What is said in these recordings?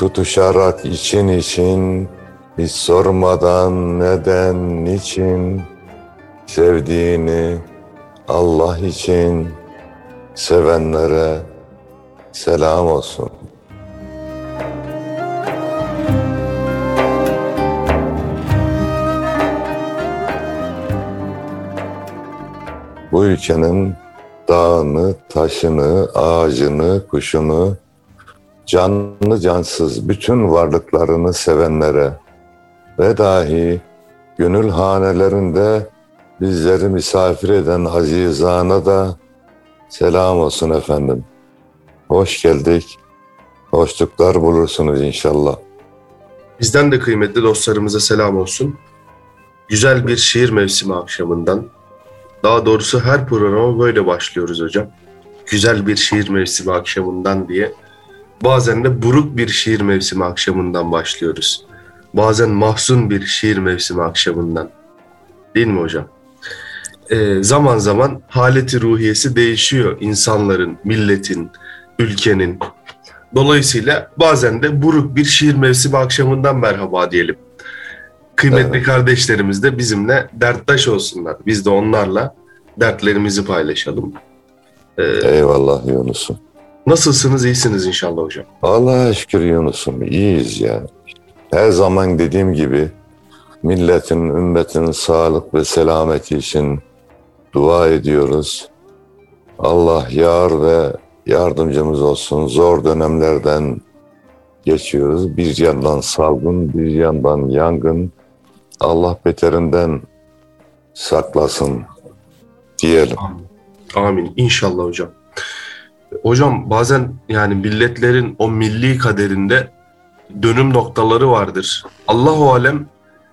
Tutuşarak için için, hiç sormadan neden, niçin, sevdiğini Allah için sevenlere selam olsun. Bu ülkenin dağını, taşını, ağacını, kuşunu, canlı cansız bütün varlıklarını sevenlere ve dahi gönül hanelerinde bizleri misafir eden azizana da selam olsun efendim. Hoş geldik. Hoşluklar bulursunuz inşallah. Bizden de kıymetli dostlarımıza selam olsun. Güzel bir şiir mevsimi akşamından, daha doğrusu her programa böyle başlıyoruz hocam. Güzel bir şiir mevsimi akşamından diye. Bazen de buruk bir şiir mevsimi akşamından başlıyoruz. Bazen mahzun bir şiir mevsimi akşamından. Değil mi hocam? Ee, zaman zaman haleti ruhiyesi değişiyor insanların, milletin, ülkenin. Dolayısıyla bazen de buruk bir şiir mevsimi akşamından merhaba diyelim. Kıymetli Evet. kardeşlerimiz de bizimle derttaş olsunlar. Biz de onlarla dertlerimizi paylaşalım. Ee, Eyvallah Yunus'um. Nasılsınız? İyisiniz inşallah hocam. Allah'a şükür Yunus'um iyiyiz ya. Her zaman dediğim gibi milletin, ümmetin sağlık ve selameti için dua ediyoruz. Allah yar ve yardımcımız olsun. Zor dönemlerden geçiyoruz. Bir yandan salgın, bir yandan yangın. Allah beterinden saklasın diyelim. Amin. Amin. İnşallah hocam. Hocam bazen yani milletlerin o milli kaderinde dönüm noktaları vardır. Allahu alem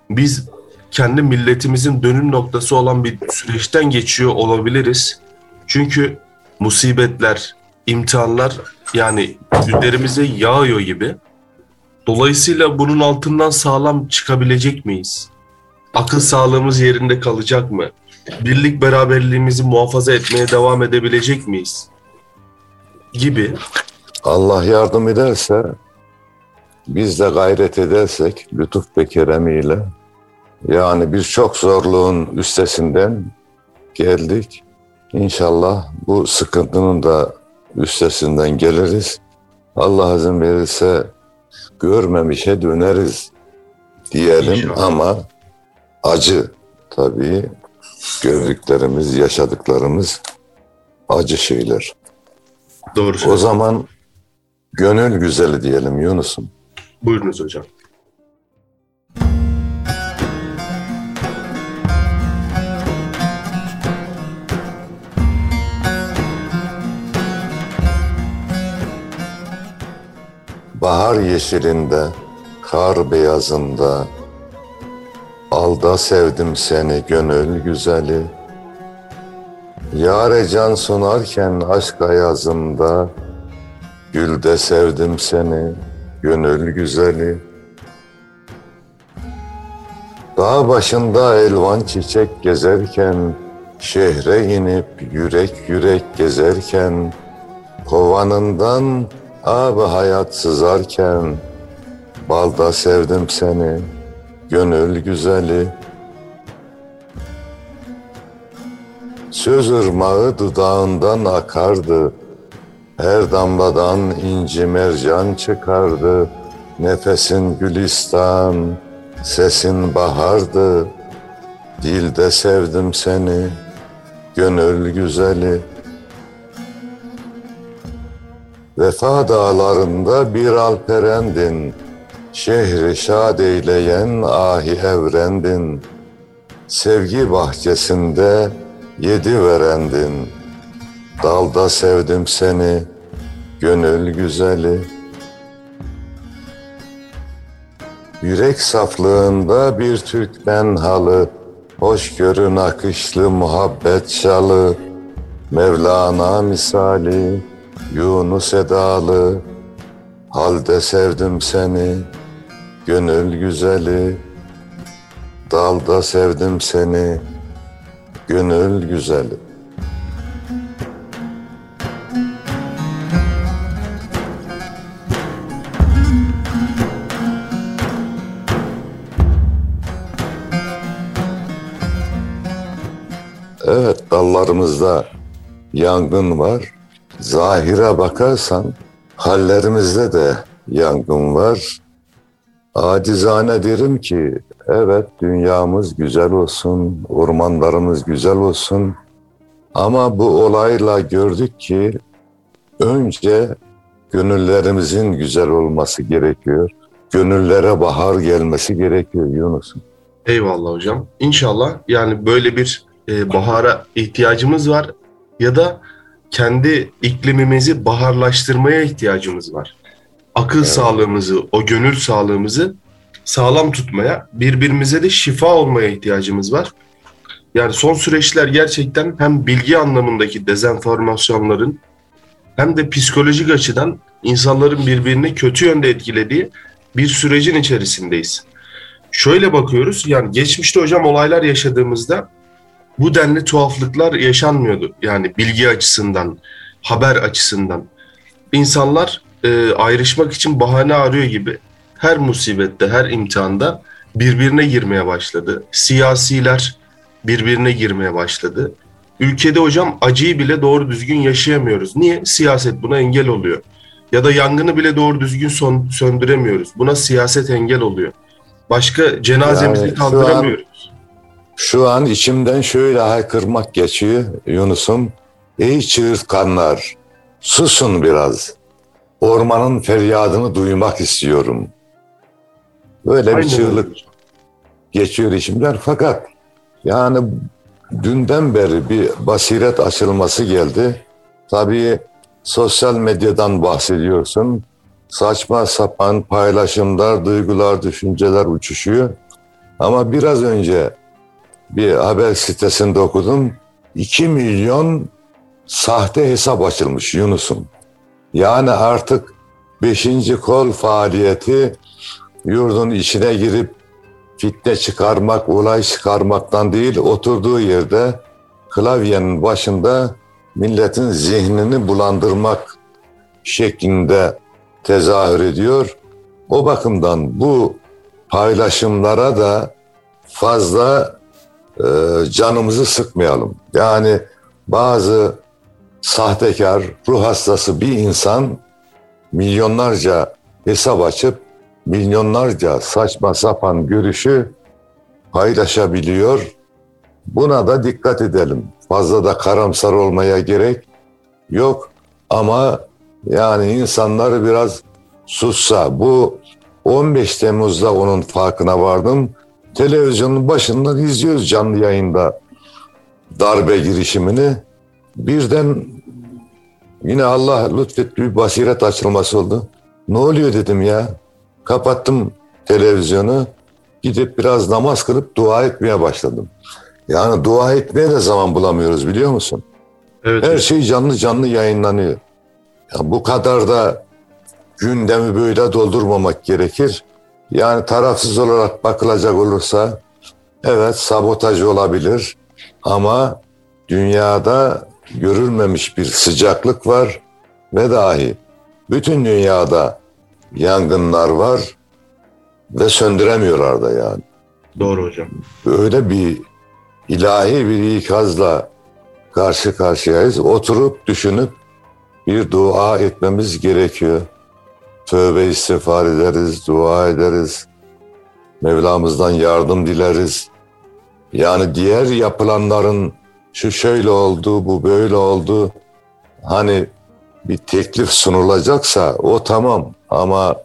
biz kendi milletimizin dönüm noktası olan bir süreçten geçiyor olabiliriz. Çünkü musibetler, imtihanlar yani üzerimize yağıyor gibi. Dolayısıyla bunun altından sağlam çıkabilecek miyiz? Akıl sağlığımız yerinde kalacak mı? Birlik beraberliğimizi muhafaza etmeye devam edebilecek miyiz? Gibi. Allah yardım ederse, biz de gayret edersek lütuf ve keremiyle yani birçok zorluğun üstesinden geldik. İnşallah bu sıkıntının da üstesinden geliriz. Allah izin verirse görmemişe döneriz diyelim İnşallah. ama acı tabii gördüklerimiz, yaşadıklarımız acı şeyler. Doğru O zaman gönül güzeli diyelim Yunus'um. Buyurunuz hocam. Bahar yeşilinde, kar beyazında, Alda sevdim seni gönül güzeli. Yare can sunarken aşk ayazında, Gülde sevdim seni gönül güzeli. Dağ başında elvan çiçek gezerken, Şehre inip yürek yürek gezerken, Kovanından abi hayat sızarken, Balda sevdim seni gönül güzeli. Söz ırmağı dudağından akardı, her damladan inci mercan çıkardı. Nefesin gülistan, sesin bahardı. Dilde sevdim seni, gönül güzeli. Vefa dağlarında bir alperendin, Şehri şad eyleyen ahi evrendin. Sevgi bahçesinde yedi verendin. Dalda sevdim seni, gönül güzeli. Yürek saflığında bir Türkmen halı, Hoşgörü nakışlı muhabbet şalı, Mevlana misali, Yunus edalı, Halde sevdim seni, gönül güzeli, Dalda sevdim seni, gönül güzeli. Evet dallarımızda yangın var. Zahire bakarsan hallerimizde de yangın var. Acizane derim ki evet dünyamız güzel olsun, ormanlarımız güzel olsun. Ama bu olayla gördük ki önce gönüllerimizin güzel olması gerekiyor. Gönüllere bahar gelmesi gerekiyor Yunus'um. Eyvallah hocam. İnşallah yani böyle bir e, bahara ihtiyacımız var ya da kendi iklimimizi baharlaştırmaya ihtiyacımız var. Akıl Evet. sağlığımızı, o gönül sağlığımızı sağlam tutmaya, birbirimize de şifa olmaya ihtiyacımız var. Yani son süreçler gerçekten hem bilgi anlamındaki dezenformasyonların hem de psikolojik açıdan insanların birbirini kötü yönde etkilediği bir sürecin içerisindeyiz. Şöyle bakıyoruz yani geçmişte hocam olaylar yaşadığımızda bu denli tuhaflıklar yaşanmıyordu. Yani bilgi açısından, haber açısından. İnsanlar e, ayrışmak için bahane arıyor gibi her musibette, her imtihanda birbirine girmeye başladı. Siyasiler birbirine girmeye başladı. Ülkede hocam acıyı bile doğru düzgün yaşayamıyoruz. Niye? Siyaset buna engel oluyor. Ya da yangını bile doğru düzgün son, söndüremiyoruz. Buna siyaset engel oluyor. Başka cenazemizi Yani şu kaldıramıyoruz. Şu an içimden şöyle haykırmak geçiyor Yunus'um. Ey çığırtkanlar, susun biraz. Ormanın feryadını duymak istiyorum. Böyle bir çığlık geçiyor içimden. Fakat yani dünden beri bir basiret açılması geldi. Tabii sosyal medyadan bahsediyorsun. Saçma sapan paylaşımlar, duygular, düşünceler uçuşuyor. Ama biraz önce bir haber sitesinde okudum. 2 milyon sahte hesap açılmış Yunus'um. Yani artık 5. kol faaliyeti yurdun içine girip fitne çıkarmak, olay çıkarmaktan değil, oturduğu yerde klavyenin başında milletin zihnini bulandırmak şeklinde tezahür ediyor. O bakımdan bu paylaşımlara da fazla e, canımızı sıkmayalım. Yani bazı sahtekar, ruh hastası bir insan milyonlarca hesap açıp milyonlarca saçma sapan görüşü paylaşabiliyor. Buna da dikkat edelim. Fazla da karamsar olmaya gerek yok ama yani insanları biraz sussa. Bu 15 Temmuz'da onun farkına vardım. Televizyonun başından izliyoruz canlı yayında darbe girişimini. Birden yine Allah lütfetti bir basiret açılması oldu. Ne oluyor dedim ya. Kapattım televizyonu. Gidip biraz namaz kılıp dua etmeye başladım. Yani dua etmeye de zaman bulamıyoruz biliyor musun? Evet. Her hocam. şey canlı canlı yayınlanıyor. Ya bu kadar da gündemi böyle doldurmamak gerekir. Yani tarafsız olarak bakılacak olursa evet sabotaj olabilir ama dünyada görülmemiş bir sıcaklık var ve dahi bütün dünyada yangınlar var ve söndüremiyorlar da yani. Doğru hocam. Böyle bir ilahi bir ikazla karşı karşıyayız. Oturup düşünüp bir dua etmemiz gerekiyor. tövbe istiğfar ederiz, dua ederiz. Mevlamızdan yardım dileriz. Yani diğer yapılanların şu şöyle oldu, bu böyle oldu. Hani bir teklif sunulacaksa o tamam ama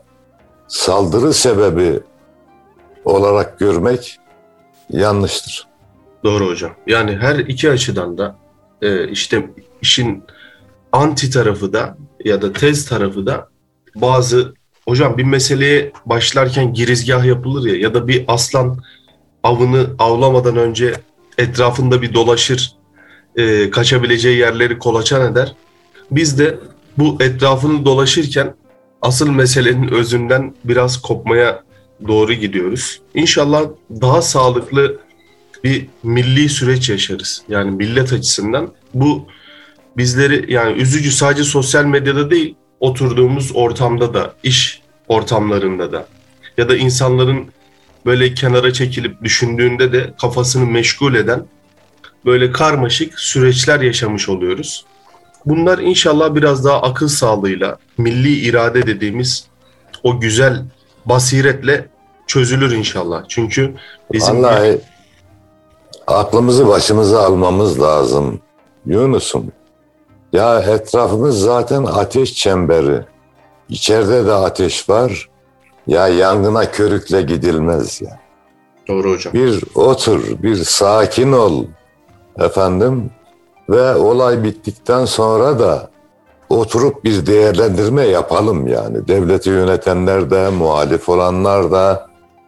saldırı sebebi olarak görmek yanlıştır. Doğru hocam. Yani her iki açıdan da e, işte işin anti tarafı da ya da tez tarafı da bazı hocam bir meseleye başlarken girizgah yapılır ya ya da bir aslan avını avlamadan önce etrafında bir dolaşır e, kaçabileceği yerleri kolaçan eder. Biz de bu etrafını dolaşırken asıl meselenin özünden biraz kopmaya doğru gidiyoruz. İnşallah daha sağlıklı bir milli süreç yaşarız. Yani millet açısından bu bizleri yani üzücü sadece sosyal medyada değil oturduğumuz ortamda da iş ortamlarında da ya da insanların böyle kenara çekilip düşündüğünde de kafasını meşgul eden böyle karmaşık süreçler yaşamış oluyoruz. Bunlar inşallah biraz daha akıl sağlığıyla, milli irade dediğimiz o güzel basiretle çözülür inşallah. Çünkü bizim Vallahi aklımızı başımıza almamız lazım Yunus'um. Ya etrafımız zaten ateş çemberi. İçeride de ateş var. Ya yangına körükle gidilmez ya. doğru hocam. Bir otur, bir sakin ol efendim ve olay bittikten sonra da oturup bir değerlendirme yapalım yani. Devleti yönetenler de, muhalif olanlar da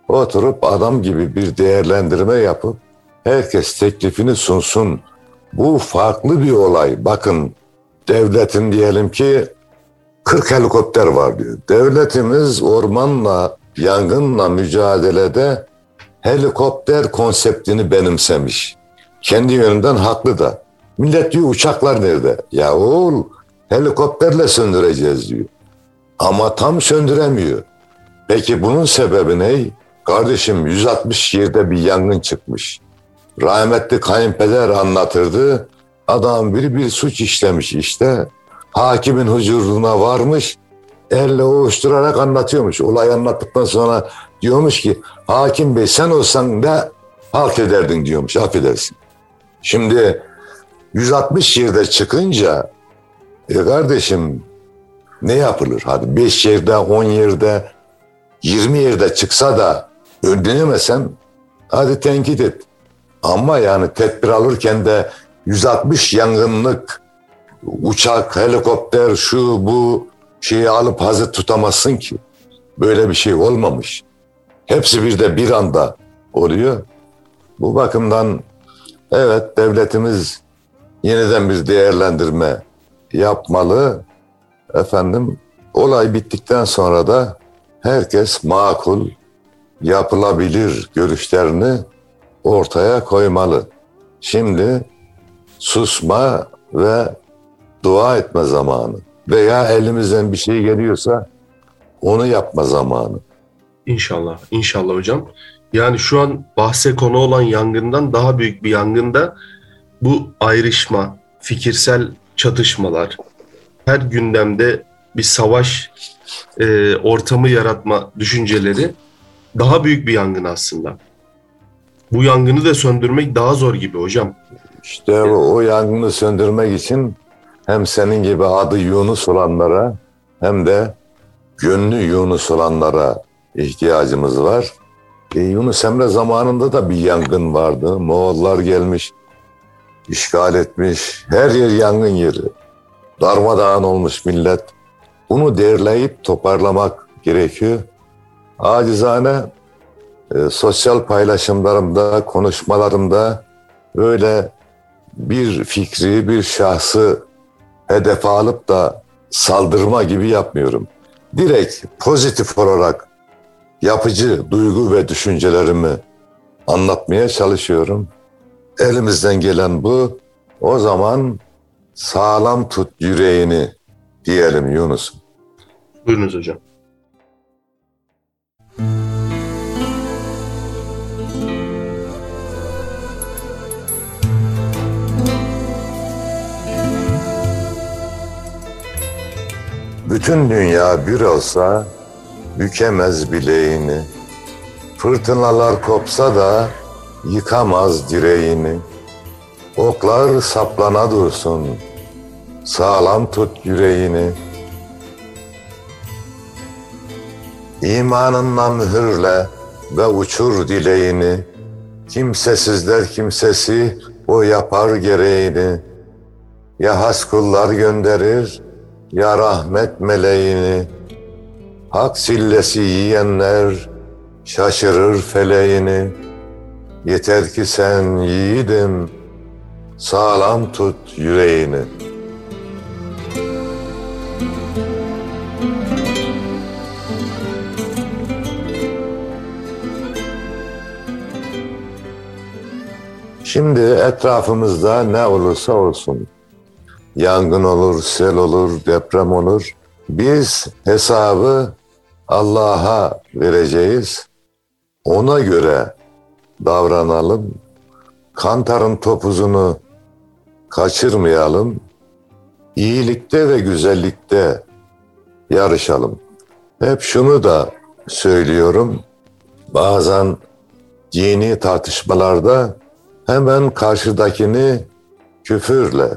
oturup adam gibi bir değerlendirme yapıp herkes teklifini sunsun. Bu farklı bir olay. Bakın devletin diyelim ki 40 helikopter var diyor. Devletimiz ormanla, yangınla mücadelede helikopter konseptini benimsemiş. Kendi yönünden haklı da. Millet diyor uçaklar nerede? Ya oğul helikopterle söndüreceğiz diyor. Ama tam söndüremiyor. Peki bunun sebebi ne? Kardeşim 160 yerde bir yangın çıkmış. Rahmetli kayınpeder anlatırdı. Adam biri bir suç işlemiş işte. Hakimin huzuruna varmış. Elle ovuşturarak anlatıyormuş. Olay anlattıktan sonra diyormuş ki hakim bey sen olsan ne halt ederdin diyormuş affedersin. Şimdi 160 yerde çıkınca e kardeşim ne yapılır? Hadi 5 yerde, 10 yerde, 20 yerde çıksa da önlenemesen hadi tenkit et. Ama yani tedbir alırken de 160 yangınlık uçak, helikopter, şu bu şeyi alıp hazır tutamazsın ki. Böyle bir şey olmamış. Hepsi bir de bir anda oluyor. Bu bakımdan evet devletimiz yeniden bir değerlendirme yapmalı. Efendim olay bittikten sonra da herkes makul, yapılabilir görüşlerini ortaya koymalı. Şimdi susma ve dua etme zamanı veya elimizden bir şey geliyorsa onu yapma zamanı. İnşallah, inşallah hocam. Yani şu an bahse konu olan yangından daha büyük bir yangında bu ayrışma, fikirsel çatışmalar, her gündemde bir savaş e, ortamı yaratma düşünceleri daha büyük bir yangın aslında. Bu yangını da söndürmek daha zor gibi hocam. İşte o, o yangını söndürmek için hem senin gibi adı Yunus olanlara hem de gönlü Yunus olanlara ihtiyacımız var. E, Yunus Emre zamanında da bir yangın vardı. Moğollar gelmiş, işgal etmiş. Her yer yangın yeri. Darmadağın olmuş millet. Bunu derleyip toparlamak gerekiyor. Acizane e, sosyal paylaşımlarımda, konuşmalarımda böyle bir fikri, bir şahsı hedefe alıp da saldırma gibi yapmıyorum. Direkt pozitif olarak yapıcı duygu ve düşüncelerimi anlatmaya çalışıyorum. Elimizden gelen bu. O zaman sağlam tut yüreğini diyelim Yunus. Buyurunuz hocam. Bütün dünya bir olsa bükemez bileğini. Fırtınalar kopsa da yıkamaz direğini. Oklar saplana dursun, sağlam tut yüreğini. İmanınla mühürle ve uçur dileğini. Kimsesizler kimsesi o yapar gereğini. Ya has kullar gönderir ya rahmet meleğini. Hak sillesi yiyenler şaşırır feleğini. Yeter ki sen yiğidim sağlam tut yüreğini. Şimdi etrafımızda ne olursa olsun, yangın olur, sel olur, deprem olur. Biz hesabı Allah'a vereceğiz. Ona göre davranalım. Kantarın topuzunu kaçırmayalım. İyilikte ve güzellikte yarışalım. Hep şunu da söylüyorum. Bazen dini tartışmalarda hemen karşıdakini küfürle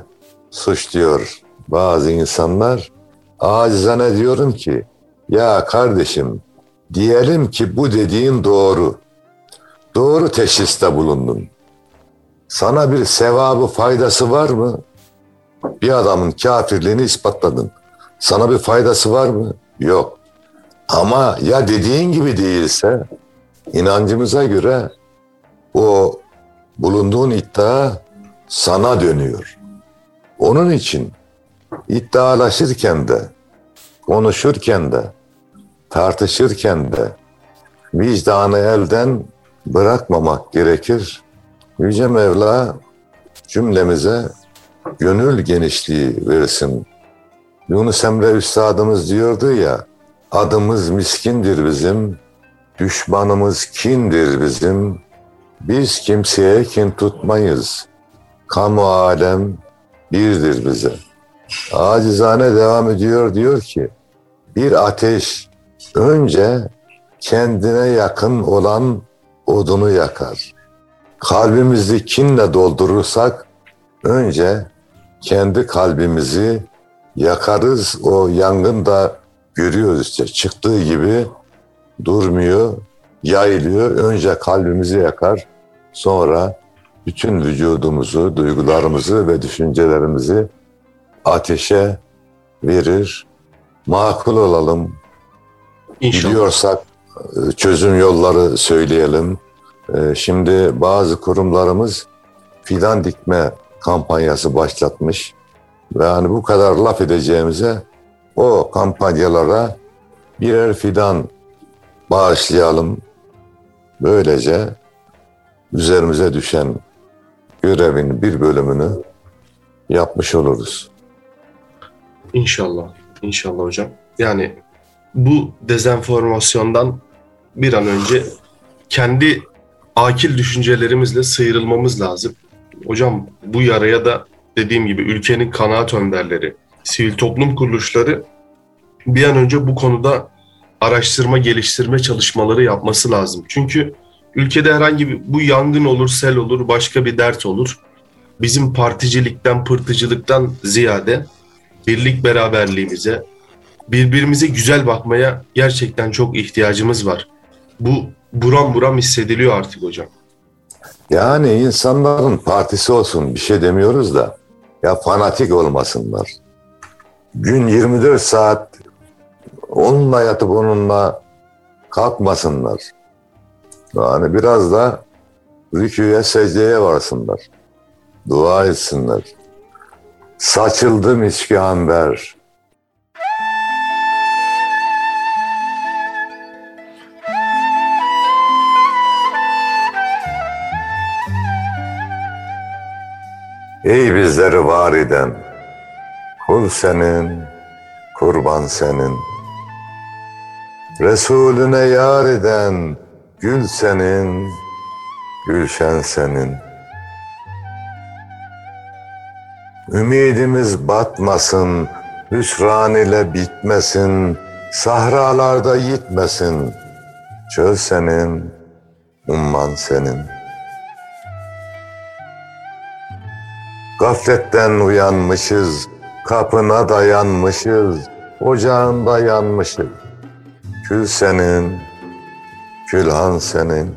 suçluyor bazı insanlar. Acizane diyorum ki ya kardeşim diyelim ki bu dediğin doğru. Doğru teşhiste bulundun. Sana bir sevabı faydası var mı? Bir adamın kafirliğini ispatladın. Sana bir faydası var mı? Yok. Ama ya dediğin gibi değilse inancımıza göre o bulunduğun iddia sana dönüyor. Onun için iddialaşırken de, konuşurken de, tartışırken de vicdanı elden bırakmamak gerekir. Yüce Mevla cümlemize gönül genişliği versin. Yunus Emre Üstadımız diyordu ya, adımız miskindir bizim, düşmanımız kindir bizim, biz kimseye kin tutmayız. Kamu alem birdir bize. Acizane devam ediyor diyor ki, bir ateş önce kendine yakın olan odunu yakar. Kalbimizi kinle doldurursak önce kendi kalbimizi yakarız. O yangın da görüyoruz işte çıktığı gibi durmuyor, yayılıyor. Önce kalbimizi yakar, sonra bütün vücudumuzu, duygularımızı ve düşüncelerimizi ateşe verir. Makul olalım. İnşallah. Biliyorsak e, çözüm yolları söyleyelim. E, Şimdi bazı kurumlarımız fidan dikme kampanyası başlatmış. Ve hani bu kadar laf edeceğimize o kampanyalara birer fidan bağışlayalım. Böylece üzerimize düşen görevin bir bölümünü yapmış oluruz. İnşallah. İnşallah hocam. Yani bu dezenformasyondan bir an önce kendi akil düşüncelerimizle sıyrılmamız lazım. Hocam bu yaraya da dediğim gibi ülkenin kanaat önderleri, sivil toplum kuruluşları bir an önce bu konuda araştırma geliştirme çalışmaları yapması lazım. Çünkü ülkede herhangi bir bu yangın olur, sel olur, başka bir dert olur. Bizim particilikten, pırtıcılıktan ziyade birlik beraberliğimize, birbirimize güzel bakmaya gerçekten çok ihtiyacımız var. Bu buram buram hissediliyor artık hocam. Yani insanların partisi olsun bir şey demiyoruz da ya fanatik olmasınlar. Gün 24 saat onunla yatıp onunla kalkmasınlar. Yani biraz da rüküye secdeye varsınlar. Dua etsinler. Saçıldı miski amber. Ey bizleri var eden, kul senin, kurban senin. Resulüne yar eden, gül senin, gülşen senin. Ümidimiz batmasın, hüsran ile bitmesin, sahralarda yitmesin. Çöl senin, umman senin. Gafletten uyanmışız, kapına dayanmışız, ocağında yanmışız. Kül senin, külhan senin.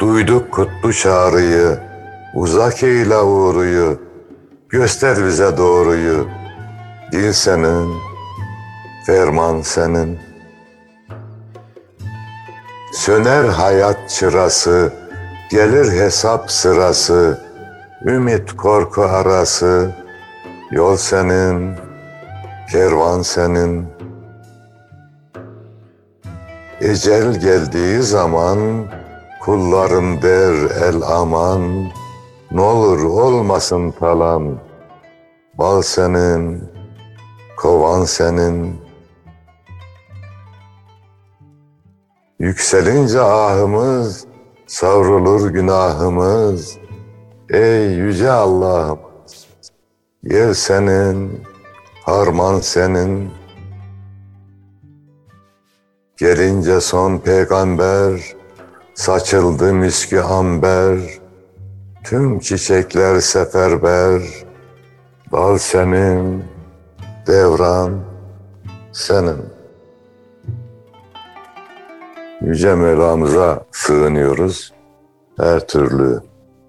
Duyduk kutlu çağrıyı, uzak eyle uğruyu, göster bize doğruyu. Dil senin, ferman senin. Söner hayat çırası, gelir hesap sırası, ümit korku arası, yol senin, kervan senin. Ecel geldiği zaman kullarım der el aman, N'olur olmasın talan, bal senin, kovan senin. Yükselince ahımız, savrulur günahımız. Ey yüce Allah'ım, yer senin, harman senin. Gelince son peygamber, saçıldı miskü amber, tüm çiçekler seferber, bal senin, devran senin. Yüce Mevlamıza sığınıyoruz. Her türlü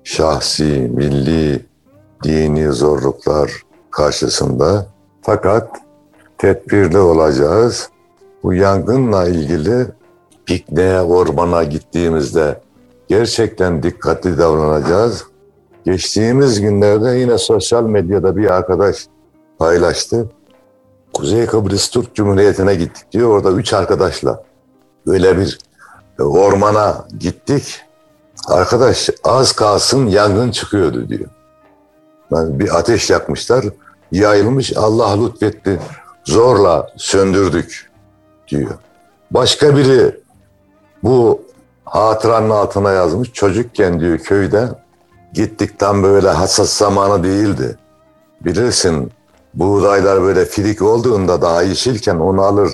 şahsi, milli, dini zorluklar karşısında. Fakat tedbirli olacağız. Bu yangınla ilgili pikniğe, ormana gittiğimizde gerçekten dikkatli davranacağız. Geçtiğimiz günlerde yine sosyal medyada bir arkadaş paylaştı. Kuzey Kıbrıs Türk Cumhuriyeti'ne gittik diyor. Orada üç arkadaşla böyle bir ormana gittik. Arkadaş az kalsın yangın çıkıyordu diyor. Yani bir ateş yakmışlar. Yayılmış Allah lütfetti. Zorla söndürdük diyor. Başka biri bu hatıranın altına yazmış. Çocukken diyor köyde gittik tam böyle hassas zamanı değildi. Bilirsin buğdaylar böyle filik olduğunda daha yeşilken onu alır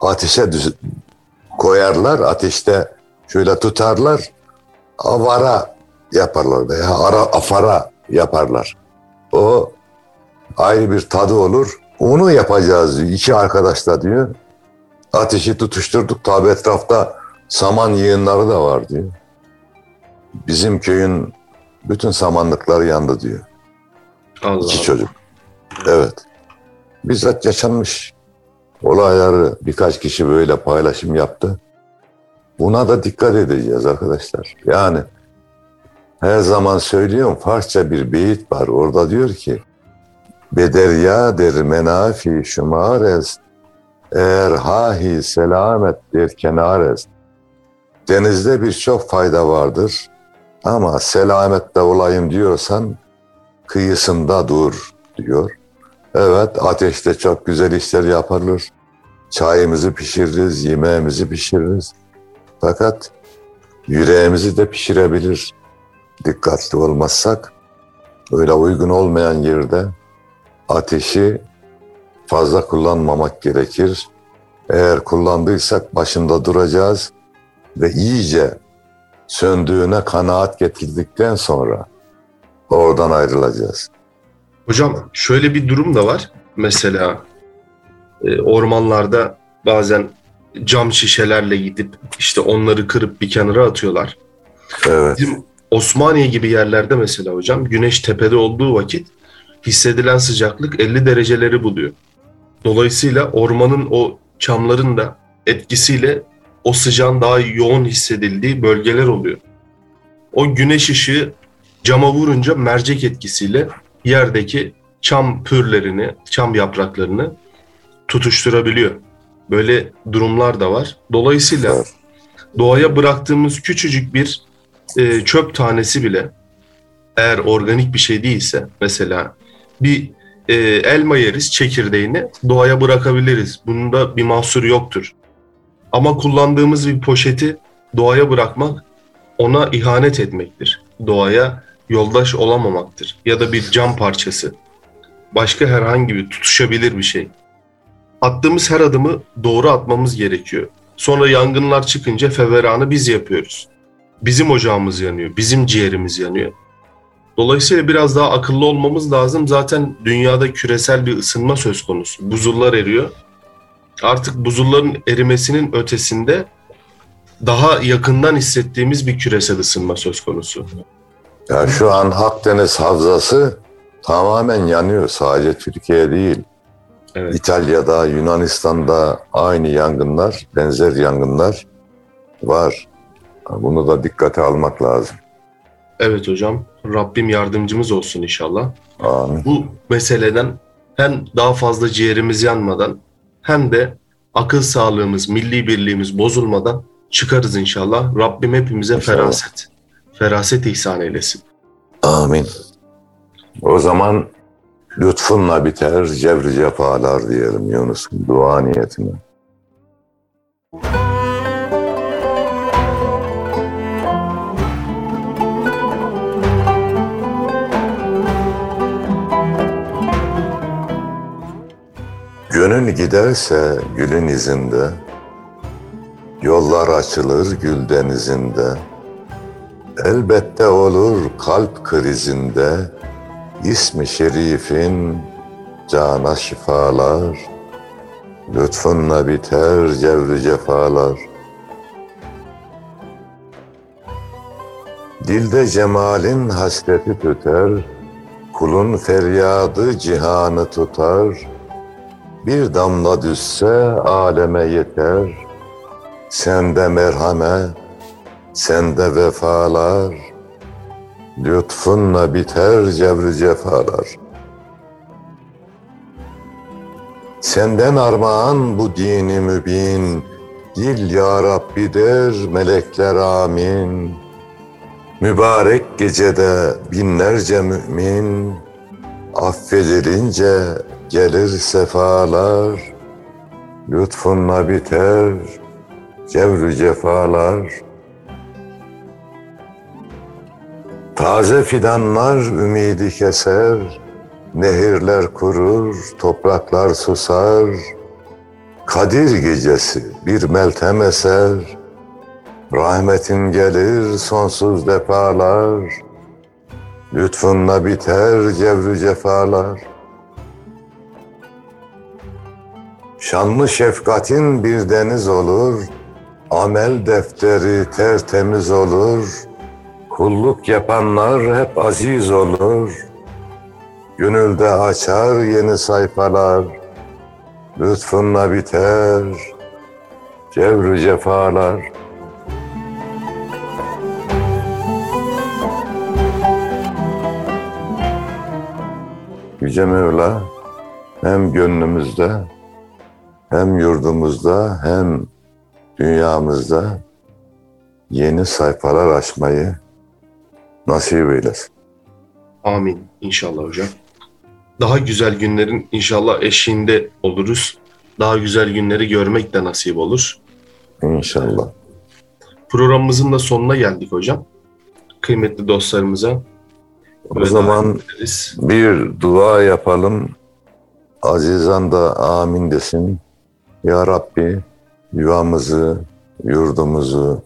ateşe düz- koyarlar. Ateşte şöyle tutarlar. Avara yaparlar veya ara afara yaparlar. O ayrı bir tadı olur. Onu yapacağız diyor. İki arkadaşla diyor. Ateşi tutuşturduk. Tabi etrafta saman yığınları da var diyor. Bizim köyün bütün samanlıkları yandı diyor. Allah İki Allah. çocuk. Evet. Bizzat yaşanmış olayları birkaç kişi böyle paylaşım yaptı. Buna da dikkat edeceğiz arkadaşlar. Yani her zaman söylüyorum Farsça bir beyit var. Orada diyor ki Bederya der menafi şumarez eğer hahi selamet der kenarez Denizde birçok fayda vardır ama selamette olayım diyorsan kıyısında dur diyor. Evet ateşte çok güzel işler yapılır. Çayımızı pişiririz, yemeğimizi pişiririz. Fakat yüreğimizi de pişirebilir. Dikkatli olmazsak öyle uygun olmayan yerde ateşi fazla kullanmamak gerekir. Eğer kullandıysak başında duracağız ve iyice söndüğüne kanaat getirdikten sonra oradan ayrılacağız. Hocam şöyle bir durum da var. Mesela e, ormanlarda bazen cam şişelerle gidip işte onları kırıp bir kenara atıyorlar. Evet, Bizim Osmaniye gibi yerlerde mesela hocam güneş tepede olduğu vakit hissedilen sıcaklık 50 dereceleri buluyor. Dolayısıyla ormanın o çamların da etkisiyle o sıcağın daha yoğun hissedildiği bölgeler oluyor. O güneş ışığı cama vurunca mercek etkisiyle yerdeki çam pürlerini, çam yapraklarını tutuşturabiliyor. Böyle durumlar da var. Dolayısıyla doğaya bıraktığımız küçücük bir e, çöp tanesi bile eğer organik bir şey değilse mesela bir e, elma yeriz çekirdeğini doğaya bırakabiliriz. Bunda bir mahsur yoktur. Ama kullandığımız bir poşeti doğaya bırakmak ona ihanet etmektir. Doğaya yoldaş olamamaktır. Ya da bir cam parçası. başka herhangi bir tutuşabilir bir şey. Attığımız her adımı doğru atmamız gerekiyor. Sonra yangınlar çıkınca feveranı biz yapıyoruz. Bizim ocağımız yanıyor, bizim ciğerimiz yanıyor. Dolayısıyla biraz daha akıllı olmamız lazım. Zaten dünyada küresel bir ısınma söz konusu. Buzullar eriyor. Artık buzulların erimesinin ötesinde daha yakından hissettiğimiz bir küresel ısınma söz konusu. Ya şu an Akdeniz havzası tamamen yanıyor. Sadece Türkiye değil. Evet. İtalya'da, Yunanistan'da aynı yangınlar, benzer yangınlar var. Bunu da dikkate almak lazım. Evet hocam. Rabbim yardımcımız olsun inşallah. Amin. Bu meseleden hem daha fazla ciğerimiz yanmadan hem de akıl sağlığımız, milli birliğimiz bozulmadan çıkarız inşallah. Rabbim hepimize İnşallah. feraset, feraset ihsan eylesin. Amin. O zaman lütfunla biter cevri cefalar diyelim Yunus'un dua niyetine. Gönül giderse gülün izinde, yollar açılır gül denizinde. Elbette olur kalp krizinde ismi şerifin cana şifalar. Lütfunla biter cevri cefalar. Dilde cemalin hasreti tüter Kulun feryadı cihanı tutar Bir damla düşse aleme yeter Sende merhamet sende vefalar, lütfunla biter cevri cefalar. Senden armağan bu dini mübin, dil ya Rabbi der melekler amin. Mübarek gecede binlerce mümin, affedilince gelir sefalar, lütfunla biter cevri cefalar. Taze fidanlar ümidi keser, nehirler kurur, topraklar susar. Kadir gecesi bir meltem eser, rahmetin gelir sonsuz defalar. Lütfunla biter cevri cefalar. Şanlı şefkatin bir deniz olur, amel defteri tertemiz olur. Kulluk yapanlar hep aziz olur. Gönülde açar yeni sayfalar. Lütfunla biter cevru cefalar. Yüce Mevla hem gönlümüzde hem yurdumuzda hem dünyamızda yeni sayfalar açmayı nasip eylesin. Amin inşallah hocam. Daha güzel günlerin inşallah eşiğinde oluruz. Daha güzel günleri görmek de nasip olur. İnşallah. Programımızın da sonuna geldik hocam. Kıymetli dostlarımıza O zaman ederiz. bir dua yapalım. Azizan da amin desin. Ya Rabbi yuvamızı, yurdumuzu,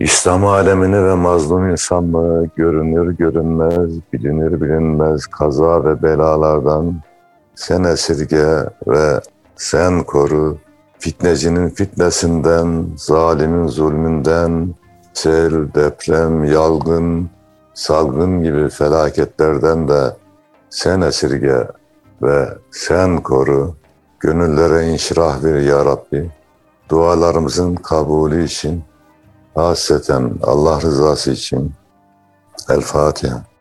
İslam alemini ve mazlum insanlığı görünür görünmez, bilinir bilinmez kaza ve belalardan sen esirge ve sen koru. Fitnecinin fitnesinden, zalimin zulmünden, sel, deprem, yalgın, salgın gibi felaketlerden de sen esirge ve sen koru. Gönüllere inşirah ver ya Rabbi. Dualarımızın kabulü için Hasreten Allah rızası için El Fatiha.